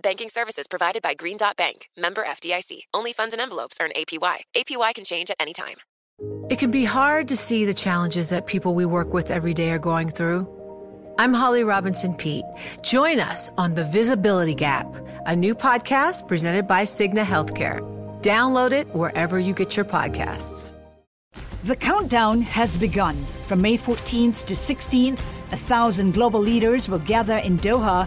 Banking services provided by Green Dot Bank, member FDIC. Only funds and envelopes earn APY. APY can change at any time. It can be hard to see the challenges that people we work with every day are going through. I'm Holly Robinson Peete. Join us on The Visibility Gap, a new podcast presented by Cigna Healthcare. Download it wherever you get your podcasts. The countdown has begun. From May 14th to 16th, a thousand global leaders will gather in Doha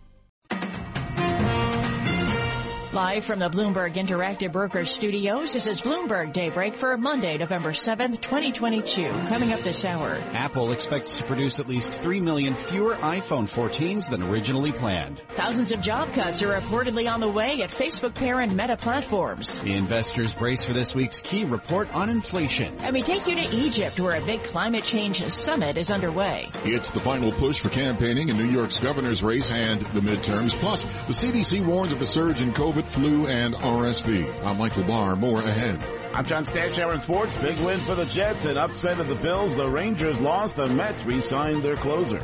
Live from the Bloomberg Interactive Brokers Studios, this is Bloomberg Daybreak for Monday, November 7th, 2022. Coming up this hour. Apple expects to produce at least 3 million fewer iPhone 14s than originally planned. Thousands of job cuts are reportedly on the way at Facebook parent Meta Platforms. The investors brace for this week's key report on inflation. And we take you to Egypt where a big climate change summit is underway. It's the final push for campaigning in New York's governor's race and the midterms. Plus, the CDC warns of a surge in COVID flu, and RSV. I'm Michael Barr. More ahead. I'm John Stashower in sports. Big win for the Jets and upset of the Bills. The Rangers lost. The Mets re-signed their closer.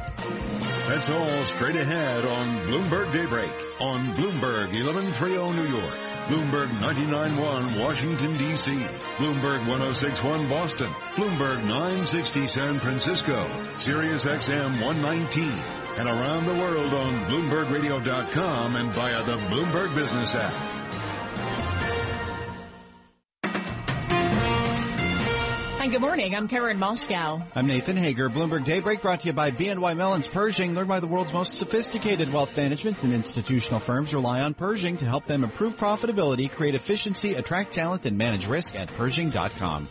That's all straight ahead on Bloomberg Daybreak on Bloomberg 1130 New York. Bloomberg 99.1 Washington, D.C. Bloomberg 106.1 Boston. Bloomberg 960 San Francisco. Sirius XM 119 and around the world on BloombergRadio.com and via the Bloomberg Business app. Hi, good morning. I'm Karen Moskow. I'm Nathan Hager. Bloomberg Daybreak brought to you by BNY Mellon's Pershing. Learn why the world's most sophisticated wealth management and institutional firms rely on Pershing to help them improve profitability, create efficiency, attract talent, and manage risk at Pershing.com.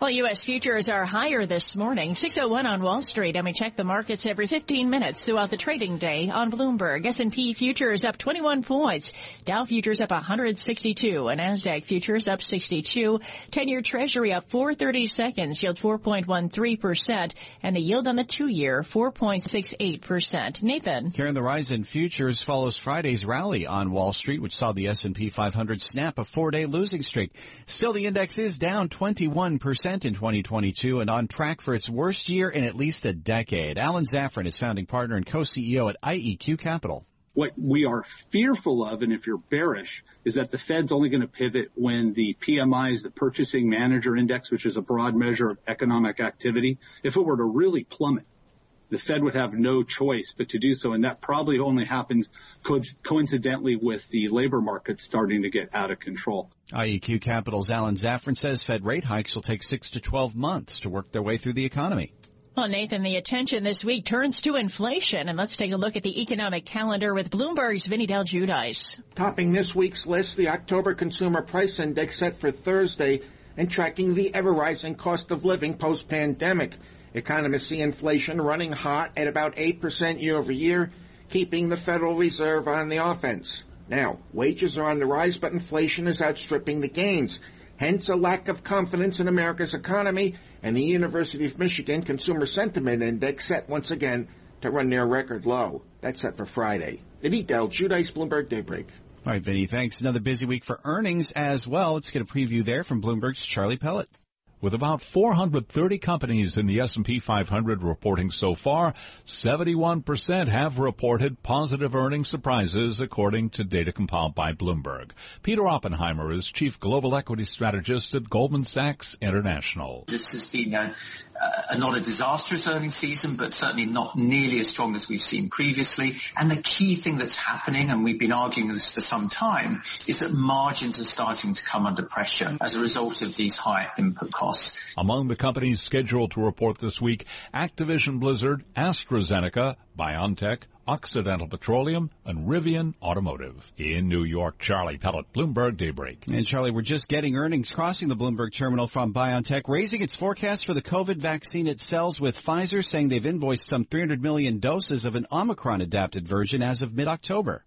Well, U.S. futures are higher this morning, 601 on Wall Street, and we check the markets every 15 minutes throughout the trading day on Bloomberg. S&P futures up 21 points, Dow futures up 162, and Nasdaq futures up 62. 10-year Treasury up 430 seconds, yield 4.13%, and the yield on the two-year 4.68%. Nathan. Karen, the rise in futures follows Friday's rally on Wall Street, which saw the S&P 500 snap a four-day losing streak. Still, the index is down 21 percent in 2022 and on track for its worst year in at least a decade. Alan Zafran is founding partner and co-CEO at IEQ Capital. What we are fearful of, and if you're bearish, is that the Fed's only going to pivot when the PMI is the Purchasing Manager Index, which is a broad measure of economic activity. If it were to really plummet, the Fed would have no choice but to do so. And that probably only happens co- coincidentally with the labor market starting to get out of control. IEQ Capital's Alan Zafran says Fed rate hikes will take six to 12 months to work their way through the economy. Well, Nathan, the attention this week turns to inflation, and let's take a look at the economic calendar with Bloomberg's Vinny Del Giudice. Topping this week's list, the October Consumer Price Index set for Thursday and tracking the ever-rising cost of living post-pandemic. Economists see inflation running hot at about 8% year over year, keeping the Federal Reserve on the offense. Now, wages are on the rise, but inflation is outstripping the gains. Hence a lack of confidence in America's economy and the University of Michigan Consumer Sentiment Index set once again to run near record low. That's set for Friday. Vinny Del Giudice, Bloomberg Daybreak. All right, Vinny, thanks. Another busy week for earnings as well. Let's get a preview there from Bloomberg's Charlie Pellet. With about 430 companies in the S&P 500 reporting so far, 71% have reported positive earnings surprises according to data compiled by Bloomberg. Peter Oppenheimer is Chief Global Equity Strategist at Goldman Sachs International. This has been uh, not a disastrous earnings season, but certainly not nearly as strong as we've seen previously. And the key thing that's happening, and we've been arguing this for some time, is that margins are starting to come under pressure as a result of these high input costs. Among the companies scheduled to report this week, Activision Blizzard, AstraZeneca, BioNTech, Occidental Petroleum, and Rivian Automotive. In New York, Charlie Pellet, Bloomberg Daybreak. And Charlie, we're just getting earnings crossing the Bloomberg terminal from BioNTech, raising its forecast for the COVID vaccine it sells with Pfizer, saying they've invoiced some 300 million doses of an Omicron adapted version as of mid-October.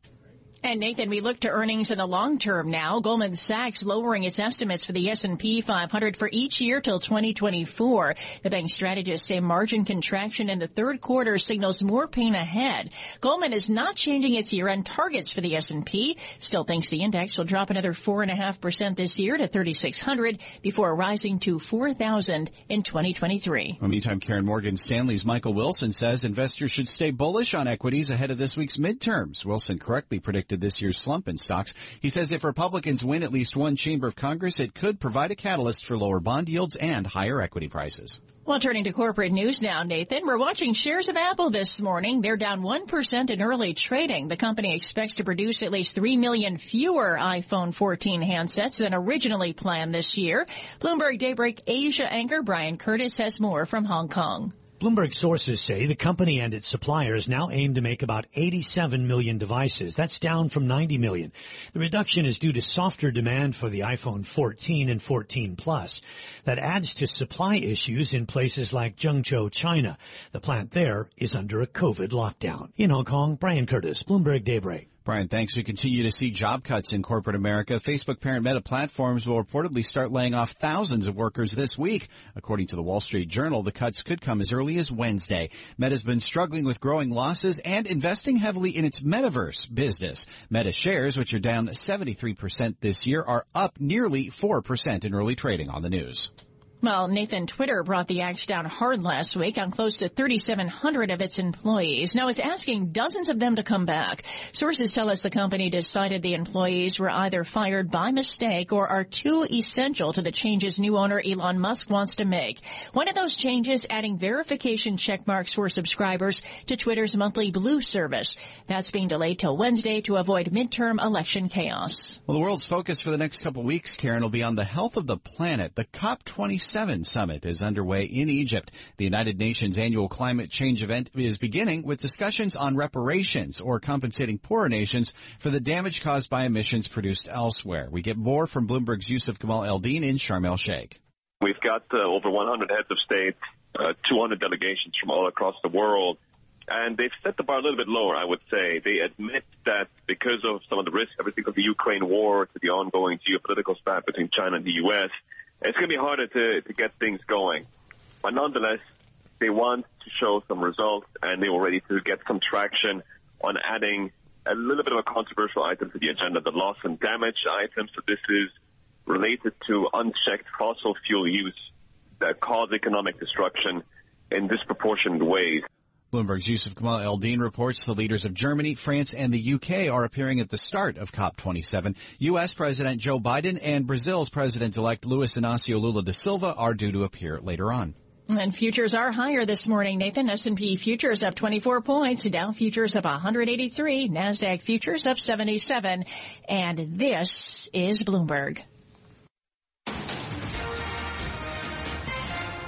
And Nathan, we look to earnings in the long term now. Goldman Sachs lowering its estimates for the S&P 500 for each year till 2024. The bank strategists say margin contraction in the third quarter signals more pain ahead. Goldman is not changing its year-end targets for the S&P. Still thinks the index will drop another 4.5% this year to 3,600 before rising to 4,000 in 2023. Well, meantime, Karen Morgan Stanley's Michael Wilson says investors should stay bullish on equities ahead of this week's midterms. Wilson correctly predicted predicted this year's slump in stocks. He says if Republicans win at least one chamber of Congress, it could provide a catalyst for lower bond yields and higher equity prices. Well, turning to corporate news now, Nathan, we're watching shares of Apple this morning. They're down 1% in early trading. The company expects to produce at least 3 million fewer iPhone 14 handsets than originally planned this year. Bloomberg Daybreak Asia anchor Brian Curtis has more from Hong Kong. Bloomberg sources say the company and its suppliers now aim to make about 87 million devices. That's down from 90 million. The reduction is due to softer demand for the iPhone 14 and 14 Plus. That adds to supply issues in places like Zhengzhou, China. The plant there is under a COVID lockdown. In Hong Kong, Brian Curtis, Bloomberg Daybreak. Brian, thanks. We continue to see job cuts in corporate America. Facebook parent Meta Platforms will reportedly start laying off thousands of workers this week. According to the Wall Street Journal, the cuts could come as early as Wednesday. Meta's been struggling with growing losses and investing heavily in its metaverse business. Meta shares, which are down 73% this year, are up nearly 4% in early trading on the news. Well, Nathan, Twitter brought the axe down hard last week on close to 3,700 of its employees. Now it's asking dozens of them to come back. Sources tell us the company decided the employees were either fired by mistake or are too essential to the changes new owner Elon Musk wants to make. One of those changes adding verification check marks for subscribers to Twitter's monthly Blue service. That's being delayed till Wednesday to avoid midterm election chaos. Well, the world's focus for the next couple weeks, Karen, will be on the health of the planet. The COP26 7 summit is underway in Egypt. The United Nations annual climate change event is beginning with discussions on reparations or compensating poorer nations for the damage caused by emissions produced elsewhere. We get more from Bloomberg's Yousef Gamal El-Din in Sharm el Sheikh. We've got uh, over 100 heads of state, uh, 200 delegations from all across the world. And they've set the bar a little bit lower, I would say. They admit that because of some of the risks, everything from the Ukraine war to the ongoing geopolitical spat between China and the U.S., it's going to be harder to, to get things going. But nonetheless, they want to show some results and they were ready to get some traction on adding a little bit of a controversial item to the agenda, the loss and damage item. So this is related to unchecked fossil fuel use that cause economic destruction in disproportionate ways. Bloomberg's Yousef Gamal El-Din reports the leaders of Germany, France, and the UK are appearing at the start of COP27. U.S. President Joe Biden and Brazil's President-elect Luiz Inácio Lula da Silva are due to appear later on. And futures are higher this morning, Nathan. S&P futures up 24 points, Dow futures up 183, NASDAQ futures up 77, and this is Bloomberg.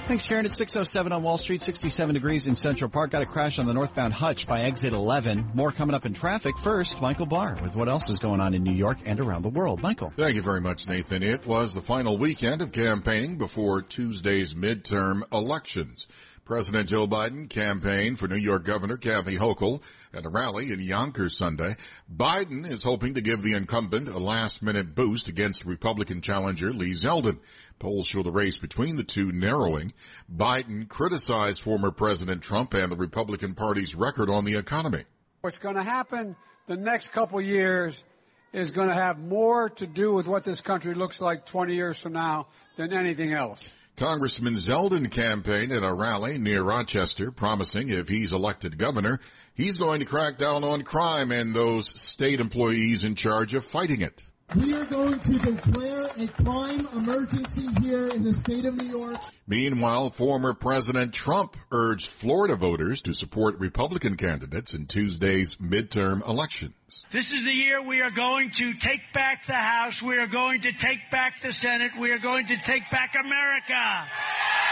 Thanks, Karen. It's 6.07 on Wall Street, 67 degrees in Central Park. Got a crash on the northbound Hutch by exit 11. More coming up in traffic. First, Michael Barr with what else is going on in New York and around the world. Michael. Thank you very much, Nathan. It was the final weekend of campaigning before Tuesday's midterm elections. President Joe Biden campaigned for New York Governor Kathy Hochul at a rally in Yonkers Sunday. Biden is hoping to give the incumbent a last minute boost against Republican challenger Lee Zeldin. Polls show the race between the two narrowing. Biden criticized former President Trump and the Republican Party's record on the economy. What's going to happen the next couple years is going to have more to do with what this country looks like 20 years from now than anything else. Congressman Zeldin campaigned at a rally near Rochester, promising if he's elected governor, he's going to crack down on crime and those state employees in charge of fighting it. We are going to declare a crime emergency here in the state of New York. Meanwhile, former President Trump urged Florida voters to support Republican candidates in Tuesday's midterm elections. This is the year we are going to take back the House. We are going to take back the Senate. We are going to take back America.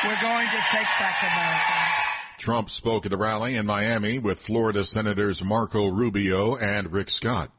We're going to take back America. Trump spoke at a rally in Miami with Florida Senators Marco Rubio and Rick Scott.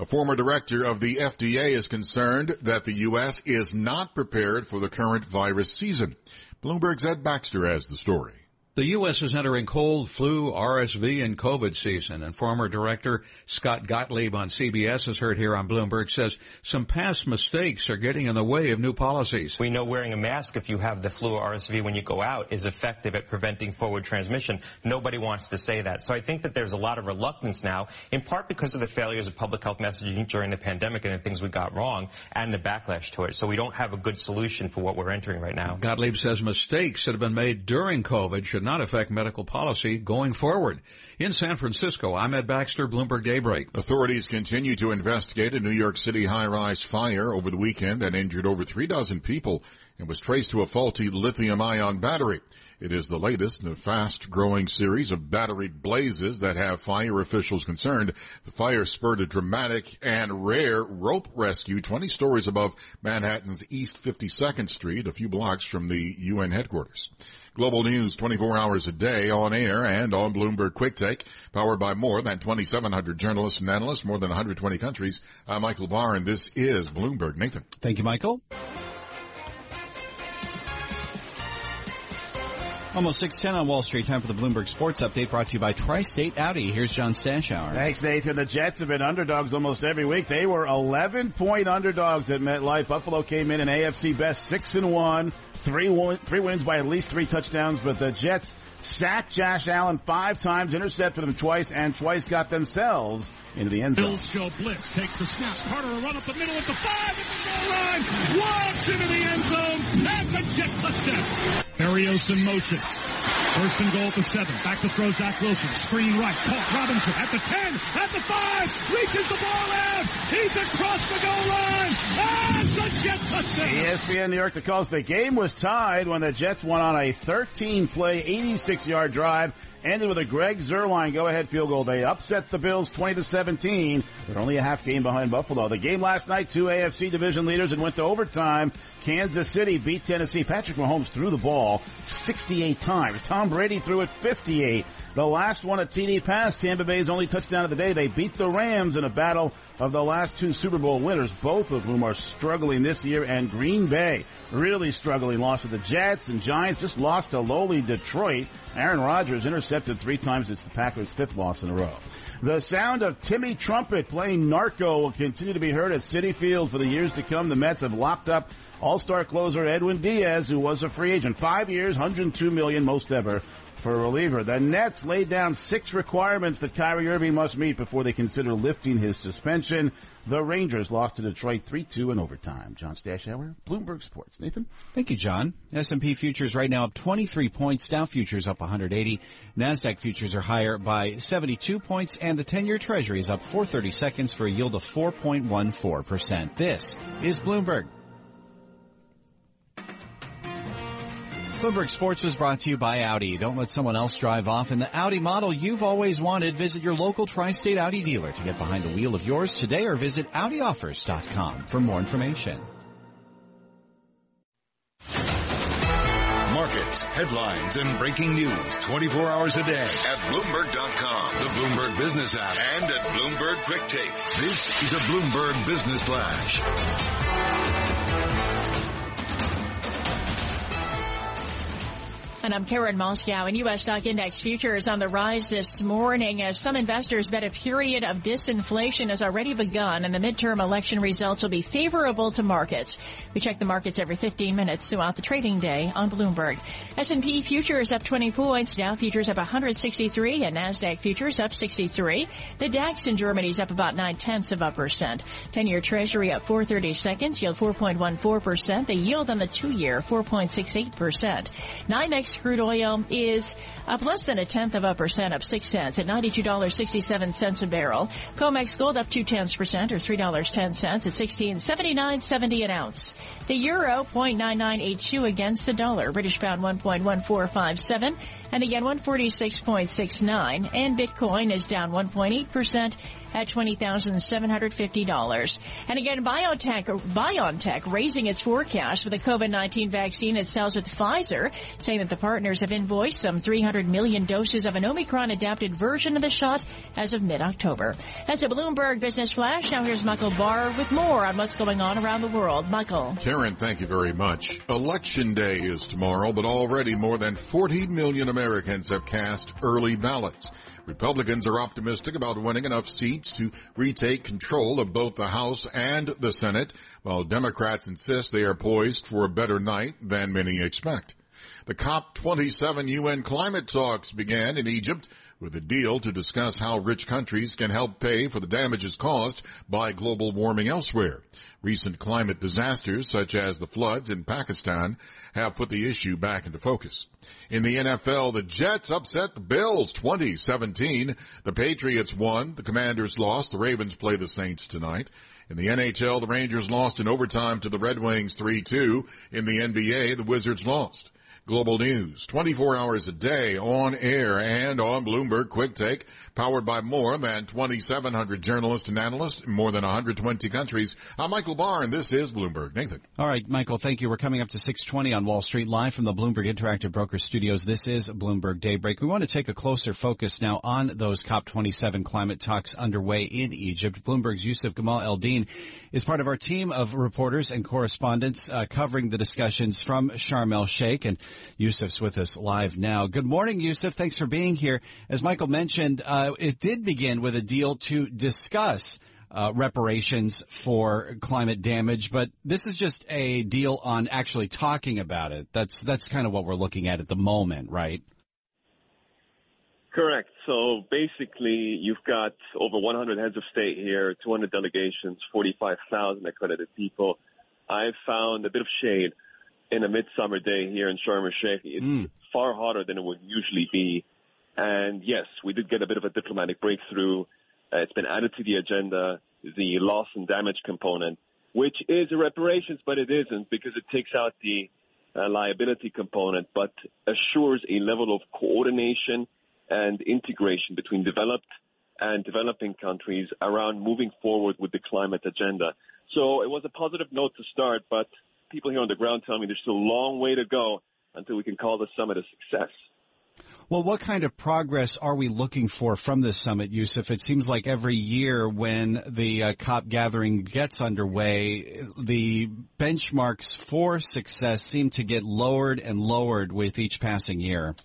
A former director of the FDA is concerned that the U.S. is not prepared for the current virus season. Bloomberg's Ed Baxter has the story. The U.S. is entering cold, flu, RSV, and COVID season, and former director Scott Gottlieb on CBS, has heard here on Bloomberg, says some past mistakes are getting in the way of new policies. We know wearing a mask if you have the flu or RSV when you go out is effective at preventing forward transmission. Nobody wants to say that. So I think that there's a lot of reluctance now, in part because of the failures of public health messaging during the pandemic and the things we got wrong, and the backlash to it. So we don't have a good solution for what we're entering right now. Gottlieb says mistakes that have been made during COVID should not affect medical policy going forward. In San Francisco, I'm Ed Baxter, Bloomberg Daybreak. Authorities continue to investigate a New York City high-rise fire over the weekend that injured over three dozen people and was traced to a faulty lithium-ion battery. It is the latest in a fast-growing series of battery blazes that have fire officials concerned. The fire spurred a dramatic and rare rope rescue 20 stories above Manhattan's East 52nd Street, a few blocks from the UN headquarters. Global news 24 hours a day on air and on Bloomberg Quick Take, powered by more than 2,700 journalists and analysts, more than 120 countries. I'm Michael Barr, and this is Bloomberg. Nathan. Thank you, Michael. Almost 610 on Wall Street. Time for the Bloomberg Sports Update brought to you by Tri-State Audi. Here's John Stashower. Thanks, Nathan. The Jets have been underdogs almost every week. They were 11 point underdogs at MetLife. Buffalo came in an AFC best 6 and 1. Three, three wins by at least three touchdowns, but the Jets sacked Josh Allen five times, intercepted him twice, and twice got themselves into the end zone. Bills show blitz, takes the snap. Carter a run up the middle at the five, at the goal line, walks into the end zone. That's a Jet touchdown. Berrios in motion. First and goal at the seven. Back to throw Zach Wilson. Screen right. Caught Robinson at the ten. At the five. Reaches the ball out. He's across the goal line. That's a Jet touchdown. ESPN New York the calls. The game was tied when the Jets went on a 13 play, 86 yard drive ended with a Greg Zuerlein go-ahead field goal. They upset the Bills 20 to 17, but only a half game behind Buffalo. The game last night, two AFC division leaders and went to overtime. Kansas City beat Tennessee. Patrick Mahomes threw the ball 68 times. Tom Brady threw it 58. The last one a TD pass, Tampa Bay's only touchdown of the day. They beat the Rams in a battle of the last two Super Bowl winners, both of whom are struggling this year, and Green Bay really struggling. Lost to the Jets and Giants, just lost to lowly Detroit. Aaron Rodgers intercepted three times. It's the Packers' fifth loss in a row. The sound of Timmy Trumpet playing Narco will continue to be heard at Citi Field for the years to come. The Mets have locked up all-star closer Edwin Diaz, who was a free agent. Five years, 102 million, most ever for a reliever. The Nets laid down six requirements that Kyrie Irving must meet before they consider lifting his suspension. The Rangers lost to Detroit 3-2 in overtime. John Stashower, Bloomberg Sports. Nathan? Thank you, John. S&P futures right now up 23 points. Dow futures up 180. NASDAQ futures are higher by 72 points and the 10-year treasury is up 430 seconds for a yield of 4.14%. This is Bloomberg. Bloomberg Sports was brought to you by Audi. Don't let someone else drive off in the Audi model you've always wanted. Visit your local tri-state Audi dealer to get behind the wheel of yours today or visit AudiOffers.com for more information. Markets, headlines, and breaking news 24 hours a day at Bloomberg.com, the Bloomberg Business app, and at Bloomberg Quick Take. This is a Bloomberg Business Flash. And I'm Karen Moskow and U.S. stock index futures on the rise this morning as some investors bet a period of disinflation has already begun and the midterm election results will be favorable to markets. We check the markets every 15 minutes throughout the trading day on Bloomberg. S&P futures up 20 points, Dow futures up 163 and NASDAQ futures up 63. The DAX in Germany is up about 9 tenths of a percent. 10-year treasury up 430 seconds, yield 4.14%. The yield on the two-year 4.68%. NYMEX crude oil is up less than a tenth of a percent, up six cents at $92.67 a barrel. COMEX gold up two tenths percent or $3.10 at 1679.70 an ounce. The euro 0.9982 against the dollar. British pound 1.1457 and yen 146.69 and Bitcoin is down 1.8 percent at $20,750. And again, biotech, BioNTech raising its forecast for the COVID-19 vaccine it sells with Pfizer, saying that the partners have invoiced some 300 million doses of an Omicron adapted version of the shot as of mid-October. That's a Bloomberg Business Flash. Now here's Michael Barr with more on what's going on around the world. Michael. Karen, thank you very much. Election day is tomorrow, but already more than 40 million Americans have cast early ballots. Republicans are optimistic about winning enough seats to retake control of both the House and the Senate, while Democrats insist they are poised for a better night than many expect. The COP27 UN climate talks began in Egypt with a deal to discuss how rich countries can help pay for the damages caused by global warming elsewhere. Recent climate disasters, such as the floods in Pakistan, have put the issue back into focus. In the NFL, the Jets upset the Bills 2017. The Patriots won. The Commanders lost. The Ravens play the Saints tonight. In the NHL, the Rangers lost in overtime to the Red Wings 3-2. In the NBA, the Wizards lost. Global News, 24 hours a day on air and on Bloomberg Quick Take, powered by more than 2,700 journalists and analysts in more than 120 countries. I'm Michael Barr, and this is Bloomberg. Nathan. All right, Michael, thank you. We're coming up to 620 on Wall Street, live from the Bloomberg Interactive Broker Studios. This is Bloomberg Daybreak. We want to take a closer focus now on those COP27 climate talks underway in Egypt. Bloomberg's Yousef Gamal El-Din is part of our team of reporters and correspondents uh, covering the discussions from Sharm el Sheikh. And Yousef's with us live now. Good morning, Yousef. Thanks for being here. As Michael mentioned, uh, it did begin with a deal to discuss uh, reparations for climate damage, but this is just a deal on actually talking about it. That's that's kind of what we're looking at at the moment, right? Correct. So basically, you've got over 100 heads of state here, 200 delegations, 45,000 accredited people. I've found a bit of shade in a midsummer day here in Sharm el Sheikh. It's mm. far hotter than it would usually be. And yes, we did get a bit of a diplomatic breakthrough. Uh, it's been added to the agenda, the loss and damage component, which is a reparations, but it isn't because it takes out the uh, liability component, but assures a level of coordination and integration between developed and developing countries around moving forward with the climate agenda. So it was a positive note to start, but people here on the ground tell me there's still a long way to go until we can call the summit a success. Well, what kind of progress are we looking for from this summit, Yousef? It seems like every year when the uh, COP gathering gets underway, the benchmarks for success seem to get lowered and lowered with each passing year.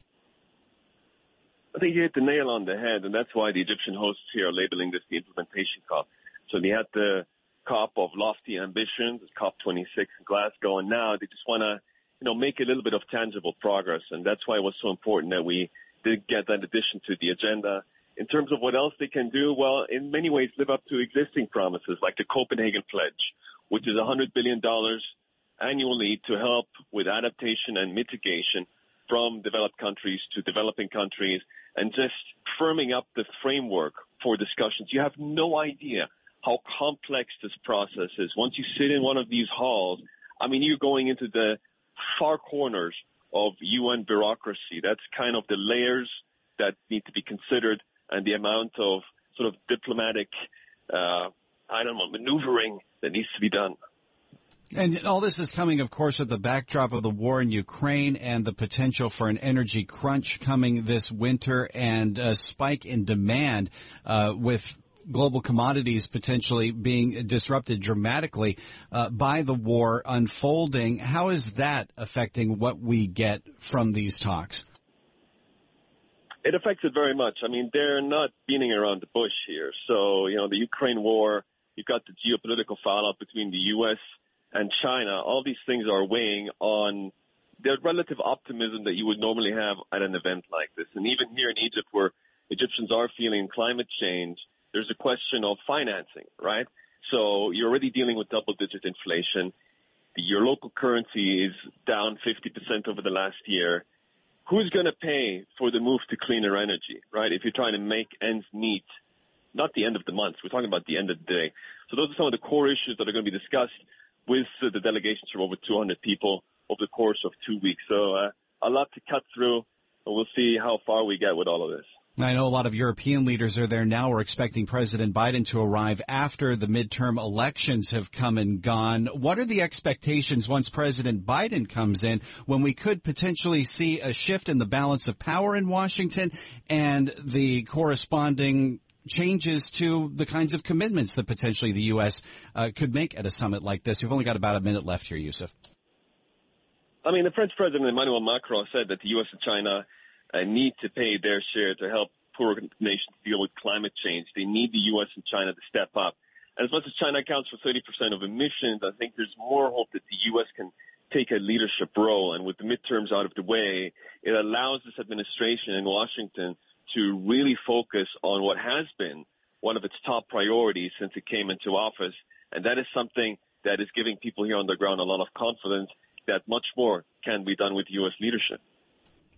I think you hit the nail on the head, and that's why the Egyptian hosts here are labeling this the implementation COP. So they had the COP of lofty ambitions, COP26 in Glasgow, and now they just want to, you know, make a little bit of tangible progress, and that's why it was so important that we did get that addition to the agenda. In terms of what else they can do, well, in many ways, live up to existing promises like the Copenhagen Pledge, which is $100 billion annually to help with adaptation and mitigation from developed countries to developing countries and just firming up the framework for discussions. You have no idea how complex this process is. Once you sit in one of these halls, I mean, you're going into the far corners of UN bureaucracy. That's kind of the layers that need to be considered and the amount of sort of diplomatic, uh, I don't know, maneuvering that needs to be done. And all this is coming, of course, with the backdrop of the war in Ukraine and the potential for an energy crunch coming this winter and a spike in demand uh, with global commodities potentially being disrupted dramatically uh, by the war unfolding. How is that affecting what we get from these talks? It affects it very much. I mean, they're not beating around the bush here. So, you know, the Ukraine war, you've got the geopolitical fallout between the U.S. and China. All these things are weighing on the relative optimism that you would normally have at an event like this. And even here in Egypt, where Egyptians are feeling climate change, there's a question of financing, right? So you're already dealing with double digit inflation. Your local currency is down 50% over the last year. Who's going to pay for the move to cleaner energy, right? If you're trying to make ends meet, not the end of the month, we're talking about the end of the day. So those are some of the core issues that are going to be discussed with the delegations from over 200 people over the course of two weeks. So uh, a lot to cut through, and we'll see how far we get with all of this. I know a lot of European leaders are there now. We're expecting President Biden to arrive after the midterm elections have come and gone. What are the expectations once President Biden comes in when we could potentially see a shift in the balance of power in Washington and the corresponding changes to the kinds of commitments that potentially the U.S. Uh, could make at a summit like this? We've only got about a minute left here, Yousef. I mean, the French President Emmanuel Macron said that the U.S. and China uh, need to pay their share to help poor nations deal with climate change. They need the U.S. and China to step up. And as much as China accounts for 30% of emissions, I think there's more hope that the U.S. can take a leadership role. And with the midterms out of the way, it allows this administration in Washington to really focus on what has been one of its top priorities since it came into office. And that is something that is giving people here on the ground a lot of confidence that much more can be done with U.S. leadership.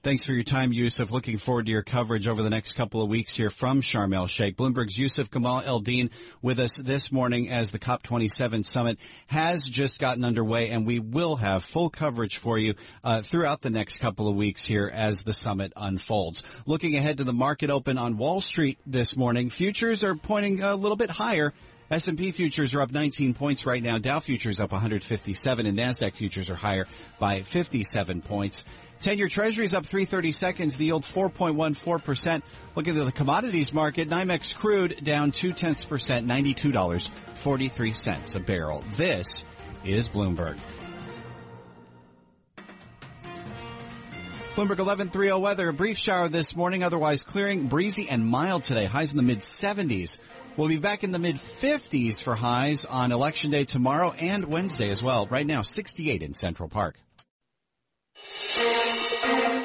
Thanks for your time, Yousef. Looking forward to your coverage over the next couple of weeks here from Sharm el Sheikh. Bloomberg's Yousef Gamal El-Din with us this morning as the COP27 summit has just gotten underway, and we will have full coverage for you uh, throughout the next couple of weeks here as the summit unfolds. Looking ahead to the market open on Wall Street this morning, futures are pointing a little bit higher S&P futures are up 19 points right now. Dow futures up 157 and NASDAQ futures are higher by 57 points. 10-year treasuries up 330 seconds. The yield 4.14%. Looking at the commodities market, NYMEX crude down two tenths percent, $92.43 a barrel. This is Bloomberg. Bloomberg 1130 weather. A brief shower this morning, otherwise clearing, breezy and mild today. Highs in the mid 70s. We'll be back in the mid 50s for highs on election day tomorrow and Wednesday as well. Right now, 68 in Central Park.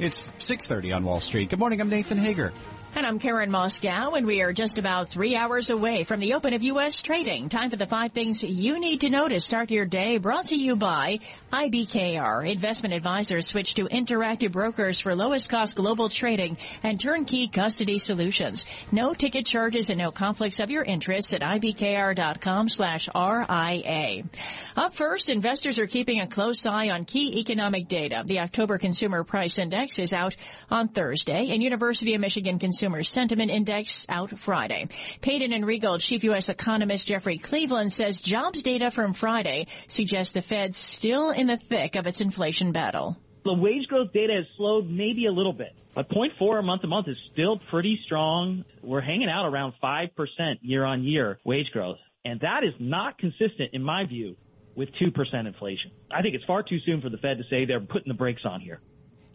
It's 6:30 on Wall Street. Good morning. I'm Nathan Hager. And I'm Karen Moskow, and we are just about three hours away from the open of U.S. trading. Time for the five things you need to know to start your day. Brought to you by IBKR. Investment advisors switch to interactive brokers for lowest cost global trading and turnkey custody solutions. No ticket charges and no conflicts of your interests at IBKR.com slash RIA. Up first, investors are keeping a close eye on key economic data. The October Consumer Price Index is out on Thursday, and University of Michigan Consumer Sentiment Index out Friday. Payden & Rygel chief U.S. economist Jeffrey Cleveland says jobs data from Friday suggests the Fed's still in the thick of its inflation battle. The wage growth data has slowed maybe a little bit, but 0.4 month to month is still pretty strong. We're hanging out around 5% year on year wage growth. And that is not consistent, in my view, with 2% inflation. I think it's far too soon for the Fed to say they're putting the brakes on here.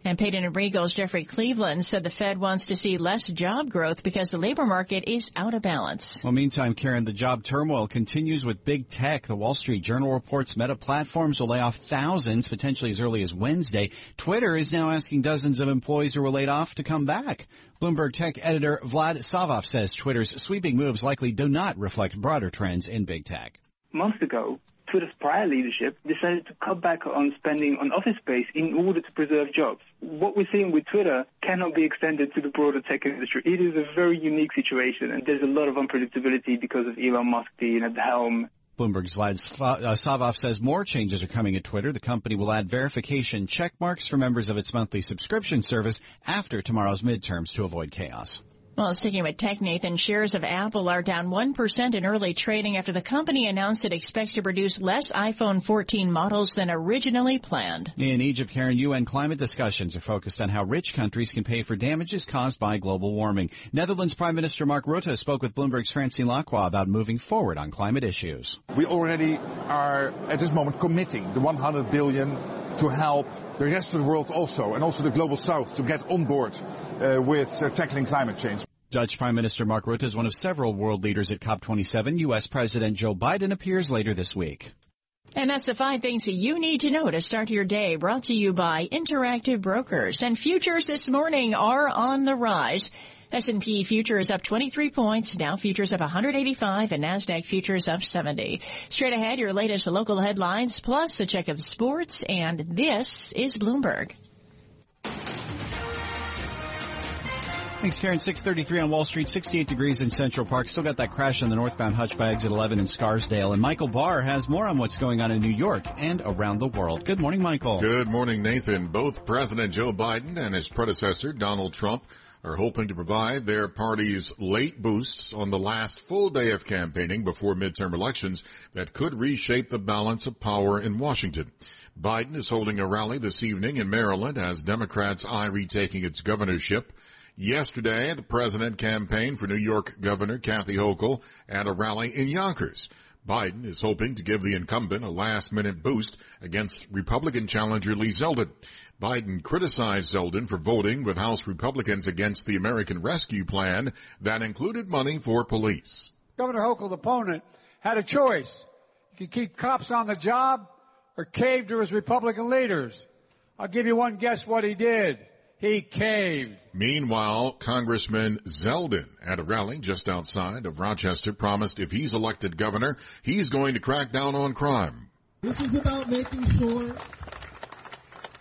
And Payden & Rygel's Jeffrey Cleveland said the Fed wants to see less job growth because the labor market is out of balance. Well, meantime, Karen, the job turmoil continues with big tech. The Wall Street Journal reports Meta Platforms will lay off thousands, potentially as early as Wednesday. Twitter is now asking dozens of employees who were laid off to come back. Bloomberg Tech editor Vlad Savov says Twitter's sweeping moves likely do not reflect broader trends in big tech. Months ago, Twitter's prior leadership decided to cut back on spending on office space in order to preserve jobs. What we're seeing with Twitter cannot be extended to the broader tech industry. It is a very unique situation, and there's a lot of unpredictability because of Elon Musk being at the helm. Bloomberg's Vlad uh, Savov says more changes are coming at Twitter. The company will add verification check marks for members of its monthly subscription service after tomorrow's midterms to avoid chaos. Well, sticking with tech, Nathan, shares of Apple are down 1% in early trading after the company announced it expects to produce less iPhone 14 models than originally planned. In Egypt, Karen, UN climate discussions are focused on how rich countries can pay for damages caused by global warming. Netherlands Prime Minister Mark Rutte spoke with Bloomberg's Francine Lacqua about moving forward on climate issues. We already are at this moment committing the 100 billion to help the rest of the world also, and also the global south to get on board uh, with uh, tackling climate change. Dutch Prime Minister Mark Rutte is one of several world leaders at COP27. U.S. President Joe Biden appears later this week. And that's the five things that you need to know to start your day brought to you by Interactive Brokers. And futures this morning are on the rise. S&P futures up 23 points, Dow futures up 185, and NASDAQ futures up 70. Straight ahead, your latest local headlines, plus a check of sports, and this is Bloomberg. Thanks, Karen. 633 on Wall Street, 68 degrees in Central Park. Still got that crash on the northbound Hutch by exit 11 in Scarsdale. And Michael Barr has more on what's going on in New York and around the world. Good morning, Michael. Good morning, Nathan. Both President Joe Biden and his predecessor, Donald Trump, are hoping to provide their party's late boosts on the last full day of campaigning before midterm elections that could reshape the balance of power in Washington. Biden is holding a rally this evening in Maryland as Democrats eye retaking its governorship. Yesterday, the president campaigned for New York Governor Kathy Hochul at a rally in Yonkers. Biden is hoping to give the incumbent a last minute boost against Republican challenger Lee Zeldin. Biden criticized Zeldin for voting with House Republicans against the American Rescue Plan that included money for police. Governor Hochul's opponent had a choice. He could keep cops on the job or cave to his Republican leaders. I'll give you one guess what he did. He caved. Meanwhile, Congressman Zeldin at a rally just outside of Rochester promised if he's elected governor, he's going to crack down on crime. This is about making sure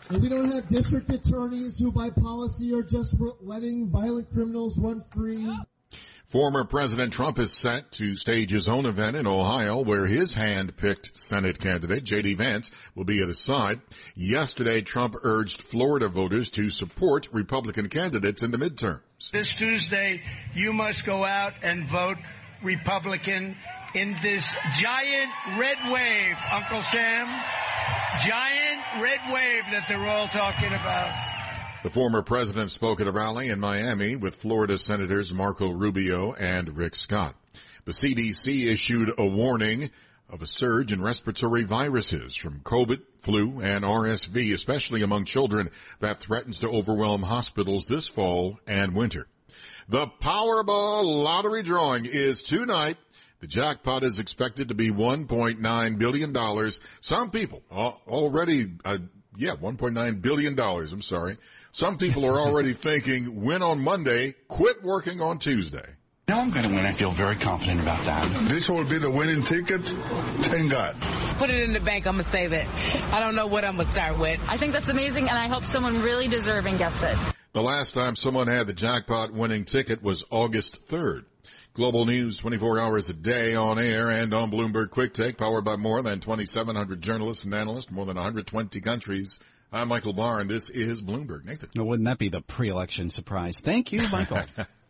that we don't have district attorneys who by policy are just letting violent criminals run free. Former President Trump is set to stage his own event in Ohio where his hand-picked Senate candidate, J.D. Vance, will be at his side. Yesterday, Trump urged Florida voters to support Republican candidates in the midterms. This Tuesday, you must go out and vote Republican in this giant red wave, Uncle Sam. Giant red wave that they're all talking about. The former president spoke at a rally in Miami with Florida Senators Marco Rubio and Rick Scott. The CDC issued a warning of a surge in respiratory viruses from COVID, flu, and RSV, especially among children that threatens to overwhelm hospitals this fall and winter. The Powerball lottery drawing is tonight. The jackpot is expected to be $1.9 billion. Some people already, uh, yeah, $1.9 billion. I'm sorry. Some people are already thinking win on Monday, quit working on Tuesday. Now I'm going to win. I feel very confident about that. This will be the winning ticket. Thank God. Put it in the bank. I'm going to save it. I don't know what I'm going to start with. I think that's amazing, and I hope someone really deserving gets it. The last time someone had the jackpot winning ticket was August 3rd. Global news 24 hours a day on air and on Bloomberg Quick Take, powered by more than 2,700 journalists and analysts, more than 120 countries. I'm Michael Barr, and this is Bloomberg. Nathan. No, wouldn't that be the pre-election surprise? Thank you, Michael.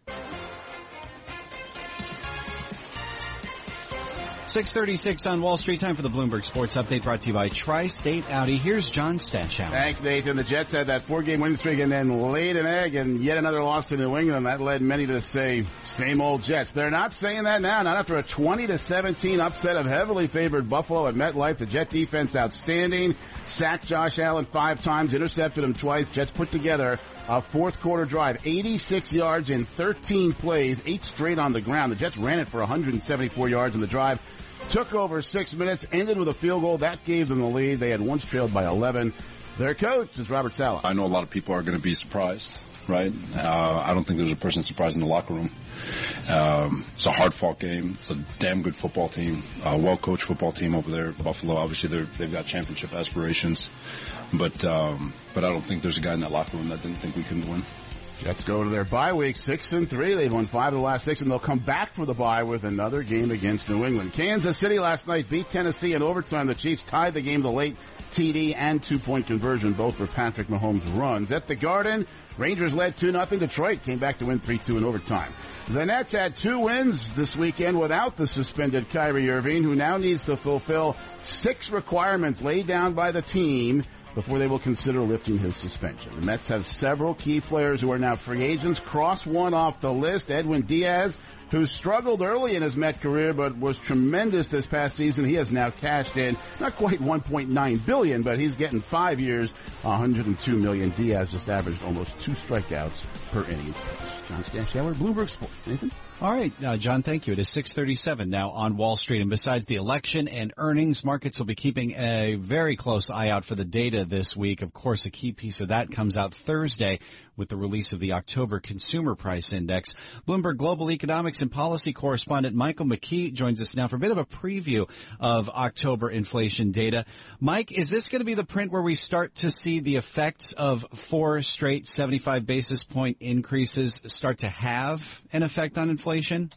636 on Wall Street. Time for the Bloomberg Sports Update brought to you by Tri-State Audi. Here's John Stashower. Thanks, Nathan. The Jets had that four-game winning streak and then laid an egg and yet another loss to New England. That led many to say, same old Jets. They're not saying that now. Not after a 20 to 17 upset of heavily favored Buffalo at MetLife. The Jet defense outstanding. Sacked Josh Allen five times, intercepted him twice. Jets put together a fourth quarter drive, 86 yards in 13 plays, eight straight on the ground. The Jets ran it for 174 yards in the drive. Took over six minutes, ended with a field goal. That gave them the lead. They had once trailed by 11. Their coach is Robert Saleh. I know a lot of people are going to be surprised, right? Uh, I don't think there's a person surprised in the locker room. Um, it's a hard fought game. It's a damn good football team, a well coached football team over there. Buffalo, obviously, they've got championship aspirations, but um, but I don't think there's a guy in that locker room that didn't think we couldn't win. Jets go to their bye week, six and three. They've won five of the last six, and they'll come back for the bye with another game against New England. Kansas City last night beat Tennessee in overtime. The Chiefs tied the game the late TD and two point conversion, both for Patrick Mahomes runs. At the Garden, Rangers led 2 0. Detroit came back to win 3 2 in overtime. The Nets had two wins this weekend without the suspended Kyrie Irving, who now needs to fulfill six requirements laid down by the team before they will consider lifting his suspension. The Mets have several key players who are now free agents. Cross one off the list. Edwin Diaz, who struggled early in his Met career but was tremendous this past season. He has now cashed in not quite 1.9 billion, but he's getting five years, 102 million. Diaz just averaged almost two strikeouts per inning. John Stashower, Bloomberg Sports. Nathan. All right, uh, John, thank you. It is 637 now on Wall Street. And besides the election and earnings, markets will be keeping a very close eye out for the data this week. Of course, a key piece of that comes out Thursday with the release of the October Consumer Price Index. Bloomberg Global Economics and Policy correspondent Michael McKee joins us now for a bit of a preview of October inflation data. Mike, is this going to be the print where we start to see the effects of four straight 75 basis point increases start to have an effect on inflation?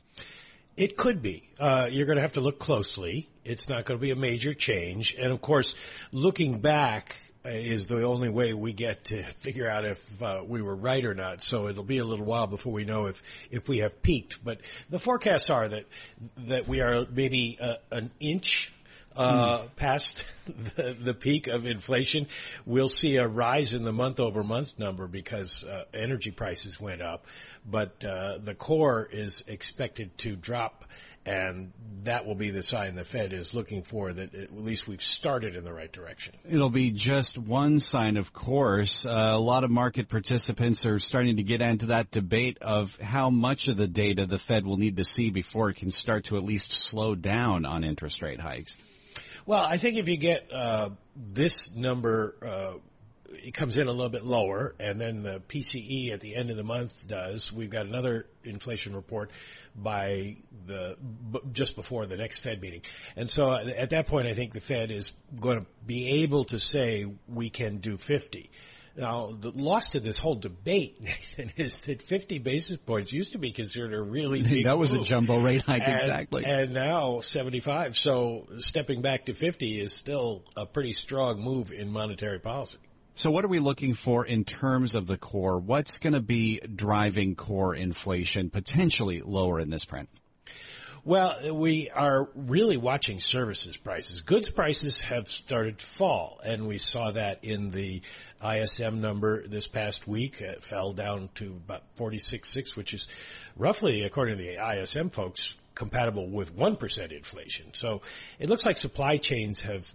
It could be. Uh, you're going to have to look closely. It's not going to be a major change. And of course, looking back is the only way we get to figure out if uh, we were right or not. So it'll be a little while before we know if, if we have peaked. But the forecasts are that, that we are maybe uh, an inch uh, mm. past the, the, peak of inflation. We'll see a rise in the month over month number because uh, energy prices went up, but uh, the core is expected to drop. And that will be the sign the Fed is looking for that at least we've started in the right direction. It'll be just one sign, of course. Uh, a lot of market participants are starting to get into that debate of how much of the data the Fed will need to see before it can start to at least slow down on interest rate hikes. Well, I think if you get uh, this number, uh, it comes in a little bit lower, and then the PCE at the end of the month does. We've got another inflation report by the just before the next Fed meeting, and so uh, at that point, I think the Fed is going to be able to say we can do fifty. Now, the loss to this whole debate, Nathan, is that 50 basis points used to be considered a really big That was move. a jumbo rate hike, and, exactly. And now 75. So stepping back to 50 is still a pretty strong move in monetary policy. So what are we looking for in terms of the core? What's going to be driving core inflation potentially lower in this print? Well, we are really watching services prices. Goods prices have started to fall, and we saw that in the ISM number this past week. It fell down to about 46.6, which is roughly, according to the ISM folks, compatible with 1% inflation. So it looks like supply chains have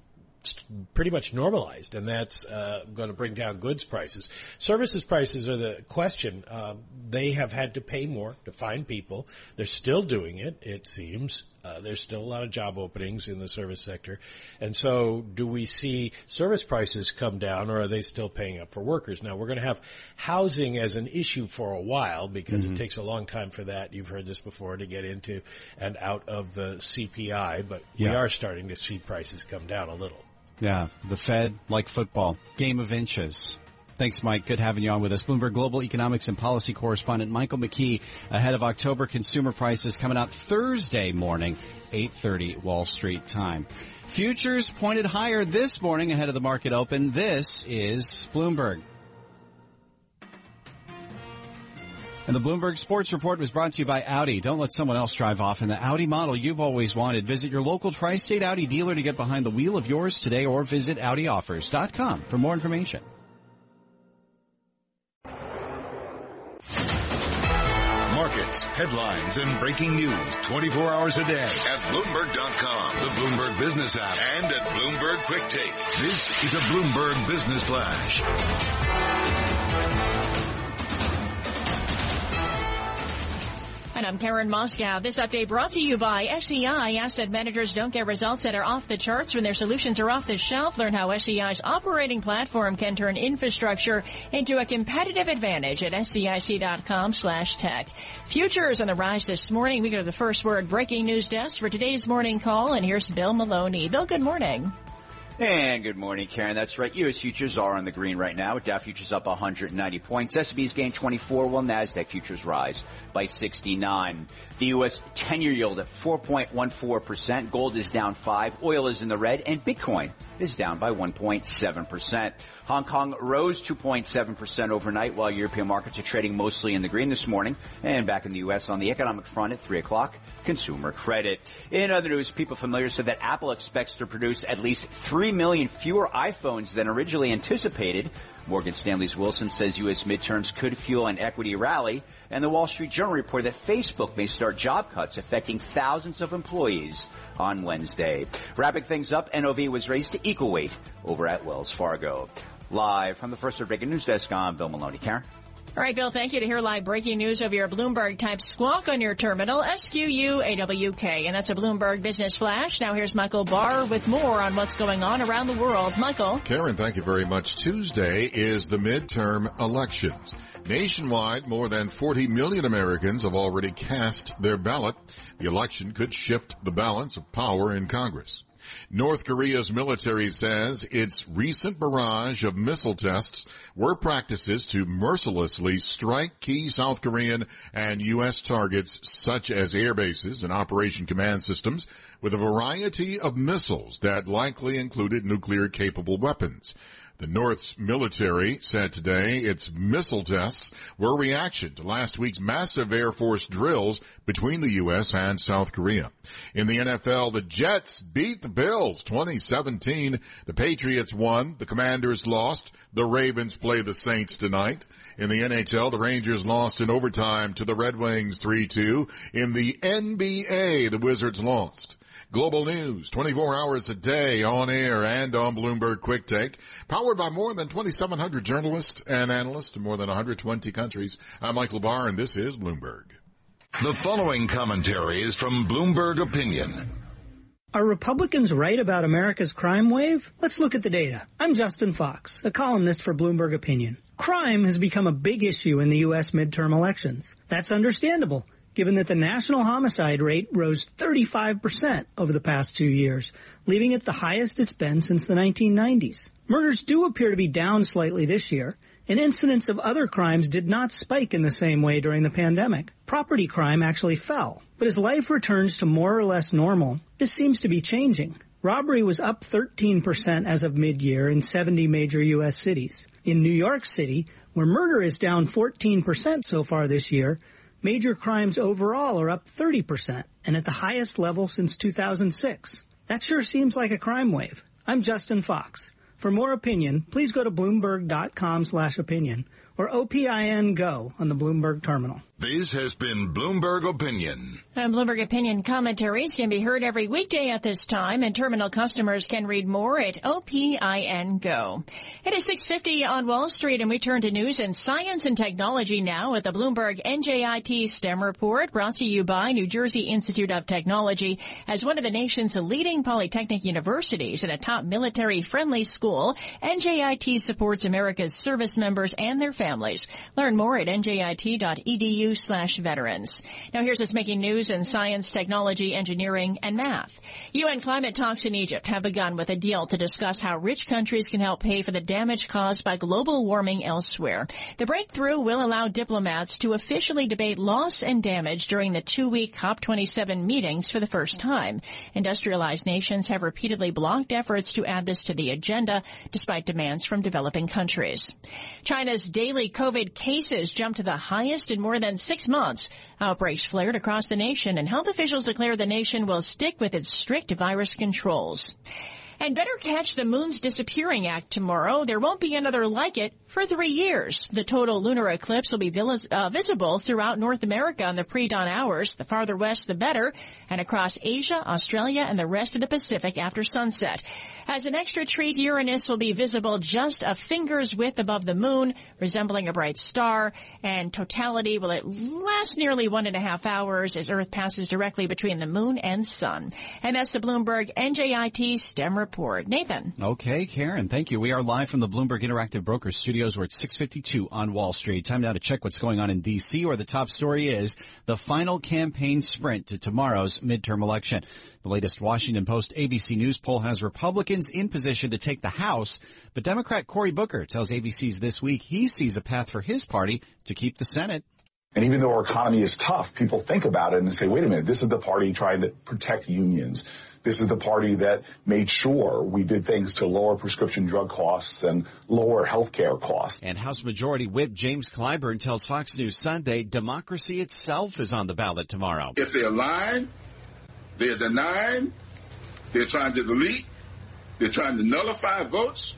pretty much normalized, and that's uh, going to bring down goods prices. Services prices are the question. Um, they have had to pay more to find people. They're still doing it, it seems. Uh, there's still a lot of job openings in the service sector. And so do we see service prices come down or are they still paying up for workers? Now we're going to have housing as an issue for a while because mm-hmm. it takes a long time for that. You've heard this before to get into and out of the CPI, but yeah. we are starting to see prices come down a little. Yeah, the Fed, like football, game of inches. Thanks, Mike. Good having you on with us. Bloomberg Global Economics and Policy Correspondent Michael McKee ahead of October consumer prices coming out Thursday morning, 8.30 Wall Street time. Futures pointed higher this morning ahead of the market open. This is Bloomberg. And the Bloomberg Sports Report was brought to you by Audi. Don't let someone else drive off in the Audi model you've always wanted. Visit your local tri-state Audi dealer to get behind the wheel of yours today or visit AudiOffers.com for more information. Markets, headlines, and breaking news 24 hours a day at Bloomberg.com, the Bloomberg Business app, and at Bloomberg Quick Take. This is a Bloomberg Business Flash. And I'm Karen Moskow. This update brought to you by SEI. Asset managers don't get results that are off the charts when their solutions are off the shelf. Learn how SEI's operating platform can turn infrastructure into a competitive advantage at SEIC.com slash tech. Futures on the rise this morning. We go to the first word breaking news desk for today's morning call. And here's Bill Maloney. Bill, good morning. And good morning, Karen. That's right. U.S. futures are on the green right now. Dow futures up 190 points. S&P's gained 24, while Nasdaq futures rise by 69. The U.S. 10-year yield at 4.14%. Gold is down 5. Oil is in the red. And Bitcoin is down by 1.7%. Hong Kong rose 2.7% overnight while European markets are trading mostly in the green this morning. And back in the U.S. on the economic front at 3 o'clock, consumer credit. In other news, people familiar said that Apple expects to produce at least 3 million fewer iPhones than originally anticipated. Morgan Stanley's Wilson says U.S. midterms could fuel an equity rally. And the Wall Street Journal reported that Facebook may start job cuts affecting thousands of employees on Wednesday. Wrapping things up, NOV was raised to equal weight over at Wells Fargo. Live from the First Breaking News Desk, I'm Bill Maloney. Karen? All right, Bill, thank you to hear live breaking news of your Bloomberg type squawk on your terminal, S-Q-U-A-W-K. And that's a Bloomberg Business Flash. Now here's Michael Barr with more on what's going on around the world. Michael. Karen, thank you very much. Tuesday is the midterm elections. Nationwide, more than 40 million Americans have already cast their ballot. The election could shift the balance of power in Congress. North Korea's military says its recent barrage of missile tests were practices to mercilessly strike key South Korean and U.S. targets such as air bases and operation command systems with a variety of missiles that likely included nuclear capable weapons. The North's military said today its missile tests were a reaction to last week's massive Air Force drills between the U.S. and South Korea. In the NFL, the Jets beat the Bills 2017. The Patriots won. The Commanders lost. The Ravens play the Saints tonight. In the NHL, the Rangers lost in overtime to the Red Wings 3-2. In the NBA, the Wizards lost. Global news, 24 hours a day on air and on Bloomberg Quick Take, powered by more than 2,700 journalists and analysts in more than 120 countries. I'm Michael Barr and this is Bloomberg. The following commentary is from Bloomberg Opinion. Are Republicans right about America's crime wave? Let's look at the data. I'm Justin Fox, a columnist for Bloomberg Opinion. Crime has become a big issue in the U.S. midterm elections. That's understandable given that the national homicide rate rose 35% over the past two years, leaving it the highest it's been since the 1990s. Murders do appear to be down slightly this year, and incidents of other crimes did not spike in the same way during the pandemic. Property crime actually fell. But as life returns to more or less normal, this seems to be changing. Robbery was up 13% as of mid-year in 70 major U.S. cities. In New York City, where murder is down 14% so far this year, Major crimes overall are up 30% and at the highest level since 2006. That sure seems like a crime wave. I'm Justin Fox. For more opinion, please go to bloomberg.com slash opinion or OPIN Go on the Bloomberg terminal. This has been Bloomberg Opinion. And Bloomberg Opinion commentaries can be heard every weekday at this time, and terminal customers can read more at OPIN Go. It is 6.50 on Wall Street, and we turn to news and science and technology now with the Bloomberg NJIT STEM report brought to you by New Jersey Institute of Technology as one of the nation's leading polytechnic universities and a top military-friendly school. NJIT supports America's service members and their families. Learn more at njit.edu slash veterans. Now here's what's making news in science, technology, engineering, and math. UN climate talks in Egypt have begun with a deal to discuss how rich countries can help pay for the damage caused by global warming elsewhere. The breakthrough will allow diplomats to officially debate loss and damage during the two-week COP27 meetings for the first time. Industrialized nations have repeatedly blocked efforts to add this to the agenda, despite demands from developing countries. China's daily COVID cases jumped to the highest in more than six months. Outbreaks flared across the nation, and health officials declare the nation will stick with its strict virus controls. And better catch the moon's disappearing act tomorrow. There won't be another like it for three years. The total lunar eclipse will be uh, visible throughout North America in the pre-dawn hours. The farther west, the better, and across Asia, Australia, and the rest of the Pacific after sunset. As an extra treat, Uranus will be visible just a finger's width above the moon, resembling a bright star, and totality will last nearly one and a half hours as Earth passes directly between the moon and sun. And that's the Bloomberg NJIT STEM report. Nathan. Okay, Karen, thank you. We are live from the Bloomberg Interactive Brokers studios. We're at 652 on Wall Street. Time now to check what's going on in D.C., where the top story is the final campaign sprint to tomorrow's midterm election. The latest Washington Post ABC News poll has Republicans in position to take the House, but Democrat Cory Booker tells ABC's This Week he sees a path for his party to keep the Senate. And even though our economy is tough, people think about it and say, wait a minute, this is the party trying to protect unions. This is the party that made sure we did things to lower prescription drug costs and lower health care costs. And House Majority Whip James Clyburn tells Fox News Sunday democracy itself is on the ballot tomorrow. If they're lying, they're denying, they're trying to delete, they're trying to nullify votes,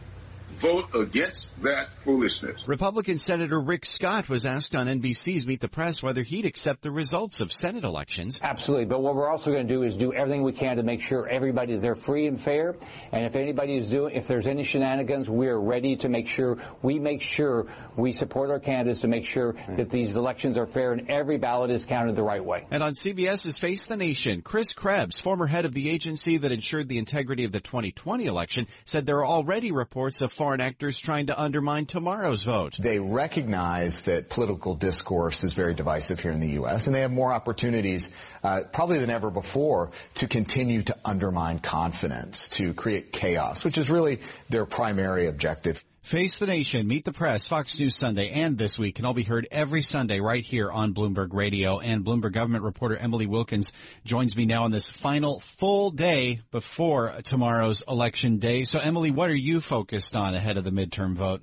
vote against that foolishness. Republican Senator Rick Scott was asked on NBC's Meet the Press whether he'd accept the results of Senate elections. Absolutely. But what we're also going to do is do everything we can to make sure everybody they're free and fair. And if anybody is doing, if there's any shenanigans, we're ready to make sure we make sure we support our candidates to make sure that these elections are fair and every ballot is counted the right way. And on CBS's Face the Nation, Chris Krebs, former head of the agency that ensured the integrity of the 2020 election, said there are already reports of foreign actors trying to undermine tomorrow's vote. They recognize that political discourse is very divisive here in the U.S., and they have more opportunities, uh, probably than ever before, to continue to undermine confidence, to create chaos, which is really their primary objective. Face the Nation, Meet the Press, Fox News Sunday, and This Week can all be heard every Sunday right here on Bloomberg Radio. And Bloomberg government reporter Emily Wilkins joins me now on this final full day before tomorrow's election day. So Emily, what are you focused on ahead of the midterm vote?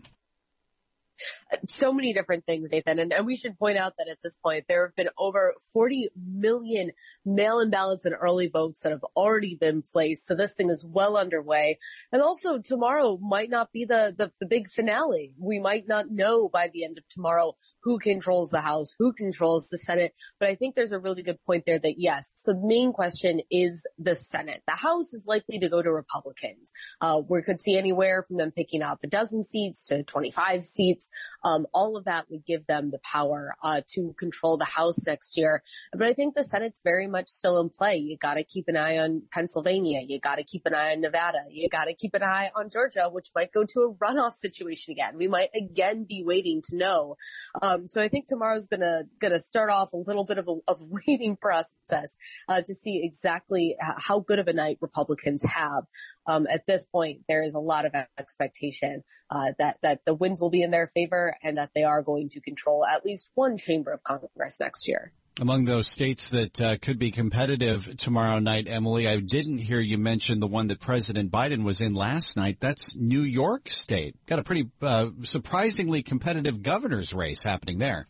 So many different things, Nathan. And, and, we should point out that at this point, there have been over 40 million mail-in ballots and early votes that have already been placed. So this thing is well underway. And also tomorrow might not be the, the, the big finale. We might not know by the end of tomorrow who controls the House, who controls the Senate. But I think there's a really good point there that yes, the main question is the Senate. The House is likely to go to Republicans. Uh, we could see anywhere from them picking up a dozen seats to 25 seats. Um, all of that would give them the power uh, to control the House next year. But I think the Senate's very much still in play. You got to keep an eye on Pennsylvania. You got to keep an eye on Nevada. You got to keep an eye on Georgia, which might go to a runoff situation again. We might again be waiting to know. Um, so I think tomorrow's gonna gonna start off a little bit of a, of waiting process uh, to see exactly how good of a night Republicans have. Um, at this point, there is a lot of expectation uh, that that the winds will be in their favor and that they are going to control at least one chamber of Congress next year. Among those states that uh, could be competitive tomorrow night, Emily, I didn't hear you mention the one that President Biden was in last night. That's New York State. Got a pretty uh, surprisingly competitive governor's race happening there.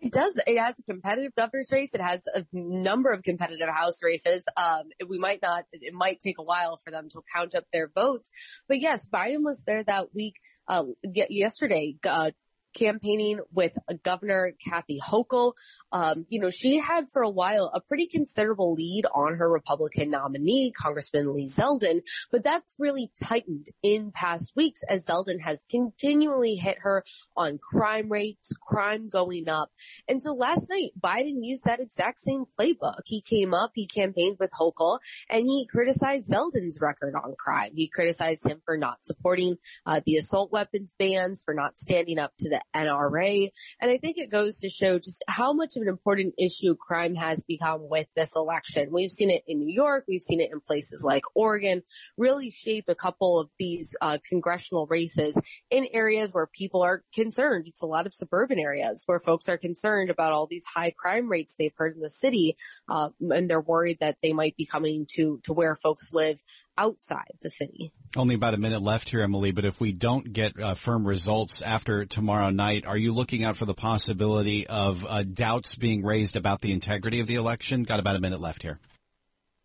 It does. It has a competitive governor's race. It has a number of competitive House races. Um, we might not, it might take a while for them to count up their votes. But yes, Biden was there that week, uh, yesterday, uh, campaigning with Governor Kathy Hochul. Um, you know, she had for a while a pretty considerable lead on her Republican nominee, Congressman Lee Zeldin, but that's really tightened in past weeks as Zeldin has continually hit her on crime rates, crime going up. And so last night, Biden used that exact same playbook. He came up, he campaigned with Hochul, and he criticized Zeldin's record on crime. He criticized him for not supporting uh, the assault weapons bans, for not standing up to the NRA. And I think it goes to show just how much of an important issue crime has become with this election. We've seen it in New York. We've seen it in places like Oregon really shape a couple of these uh, congressional races in areas where people are concerned. It's a lot of suburban areas where folks are concerned about all these high crime rates they've heard in the city. Uh, and they're worried that they might be coming to, to where folks live outside the city. Only about a minute left here, Emily, but if we don't get uh, firm results after tomorrow night, are you looking out for the possibility of uh, doubts being raised about the integrity of the election? Got about a minute left here.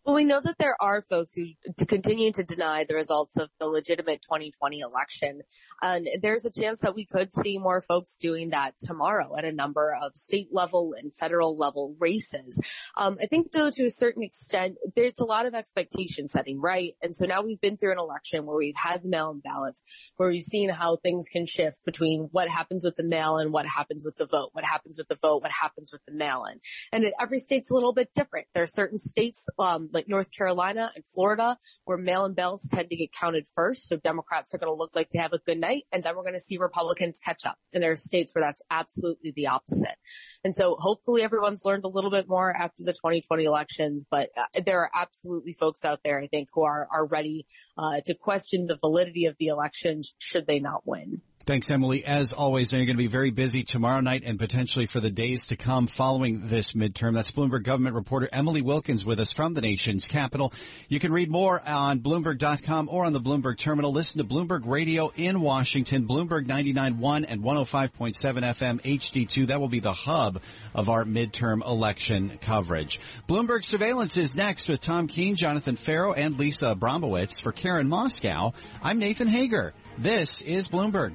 Well, we know that there are folks who continue to deny the results of the legitimate 2020 election. And there's a chance that we could see more folks doing that tomorrow at a number of state level and federal level races. Um, I think though to a certain extent, there's a lot of expectation setting, right? And so now we've been through an election where we've had mail-in ballots, where we've seen how things can shift between what happens with the mail and what happens with the vote, what happens with the vote, what happens with the mail-in. And every state's a little bit different. There are certain states, um, like North Carolina and Florida, where mail-in ballots tend to get counted first. So Democrats are going to look like they have a good night, and then we're going to see Republicans catch up. And there are states where that's absolutely the opposite. And so hopefully everyone's learned a little bit more after the 2020 elections, but uh, there are absolutely folks out there, I think, who are, are ready uh, to question the validity of the election should they not win. Thanks, Emily. As always, you're going to be very busy tomorrow night and potentially for the days to come following this midterm. That's Bloomberg government reporter Emily Wilkins with us from the nation's capital. You can read more on Bloomberg.com or on the Bloomberg terminal. Listen to Bloomberg Radio in Washington, Bloomberg 99.1 and 105.7 FM HD2. That will be the hub of our midterm election coverage. Bloomberg surveillance is next with Tom Keene, Jonathan Ferro, and Lisa Abramowicz. For Karen Moskow, I'm Nathan Hager. This is Bloomberg.